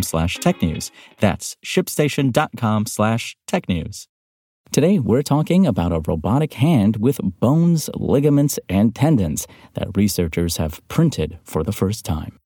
slash technews. That's shipstation.com slash technews. Today, we're talking about a robotic hand with bones, ligaments, and tendons that researchers have printed for the first time.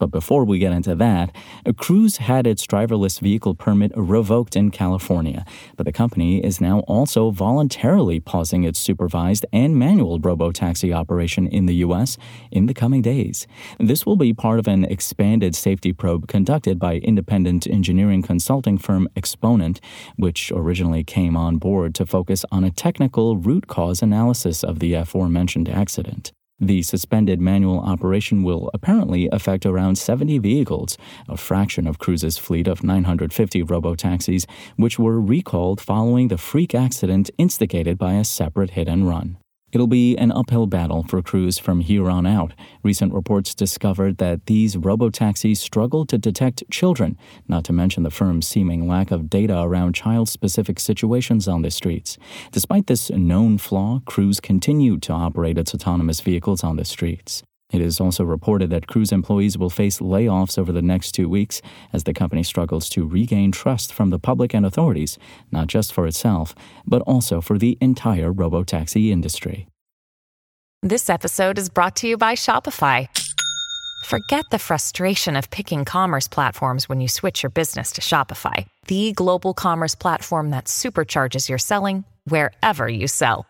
But before we get into that, Cruise had its driverless vehicle permit revoked in California, but the company is now also voluntarily pausing its supervised and manual robo-taxi operation in the U.S. in the coming days. This will be part of an expanded safety probe conducted by independent engineering consulting firm Exponent, which originally came on board to focus on a technical root cause analysis of the aforementioned accident. The suspended manual operation will apparently affect around 70 vehicles, a fraction of Cruise's fleet of 950 robotaxis, which were recalled following the freak accident instigated by a separate hit and run. It'll be an uphill battle for Cruise from here on out. Recent reports discovered that these robotaxis struggle to detect children, not to mention the firm's seeming lack of data around child specific situations on the streets. Despite this known flaw, Cruise continued to operate its autonomous vehicles on the streets. It is also reported that Cruise employees will face layoffs over the next two weeks as the company struggles to regain trust from the public and authorities, not just for itself, but also for the entire robotaxi industry. This episode is brought to you by Shopify. Forget the frustration of picking commerce platforms when you switch your business to Shopify, the global commerce platform that supercharges your selling wherever you sell.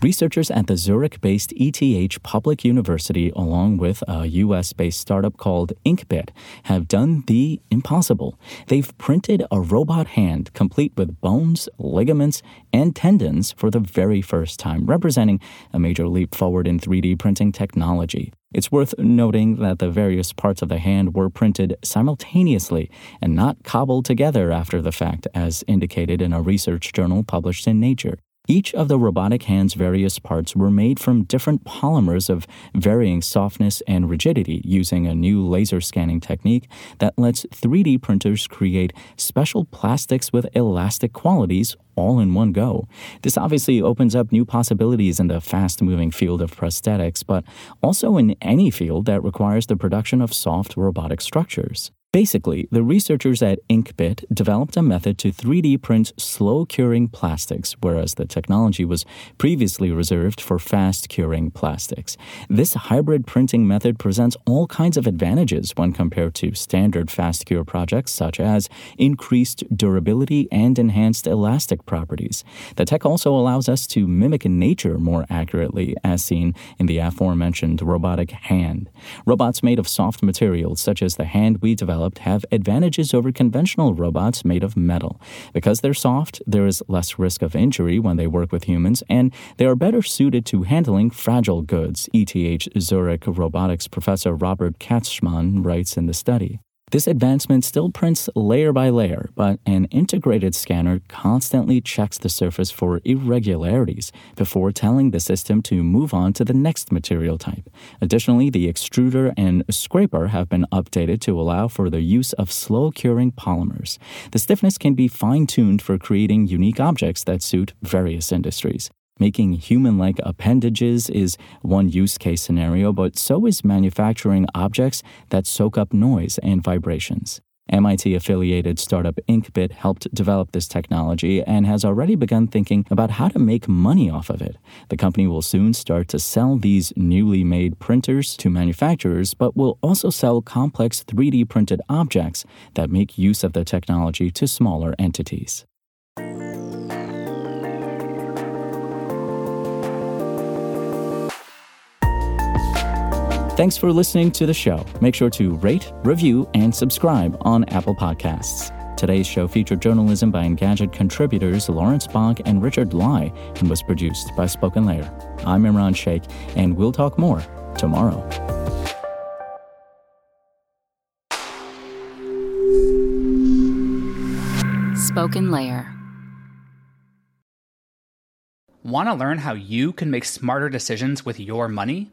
Researchers at the Zurich based ETH Public University, along with a US based startup called Inkbit, have done the impossible. They've printed a robot hand complete with bones, ligaments, and tendons for the very first time, representing a major leap forward in 3D printing technology. It's worth noting that the various parts of the hand were printed simultaneously and not cobbled together after the fact, as indicated in a research journal published in Nature. Each of the robotic hand's various parts were made from different polymers of varying softness and rigidity using a new laser scanning technique that lets 3D printers create special plastics with elastic qualities all in one go. This obviously opens up new possibilities in the fast moving field of prosthetics, but also in any field that requires the production of soft robotic structures. Basically, the researchers at Inkbit developed a method to 3D print slow curing plastics, whereas the technology was previously reserved for fast curing plastics. This hybrid printing method presents all kinds of advantages when compared to standard fast cure projects, such as increased durability and enhanced elastic properties. The tech also allows us to mimic nature more accurately, as seen in the aforementioned robotic hand. Robots made of soft materials, such as the hand we developed, developed have advantages over conventional robots made of metal. Because they're soft, there is less risk of injury when they work with humans, and they are better suited to handling fragile goods, ETH Zurich robotics professor Robert Katzschmann writes in the study. This advancement still prints layer by layer, but an integrated scanner constantly checks the surface for irregularities before telling the system to move on to the next material type. Additionally, the extruder and scraper have been updated to allow for the use of slow curing polymers. The stiffness can be fine tuned for creating unique objects that suit various industries. Making human like appendages is one use case scenario, but so is manufacturing objects that soak up noise and vibrations. MIT affiliated startup Inkbit helped develop this technology and has already begun thinking about how to make money off of it. The company will soon start to sell these newly made printers to manufacturers, but will also sell complex 3D printed objects that make use of the technology to smaller entities. Thanks for listening to the show. Make sure to rate, review, and subscribe on Apple Podcasts. Today's show featured journalism by Engadget contributors Lawrence Bonk and Richard Lai and was produced by Spoken Layer. I'm Imran Sheikh, and we'll talk more tomorrow. Spoken Layer. Want to learn how you can make smarter decisions with your money?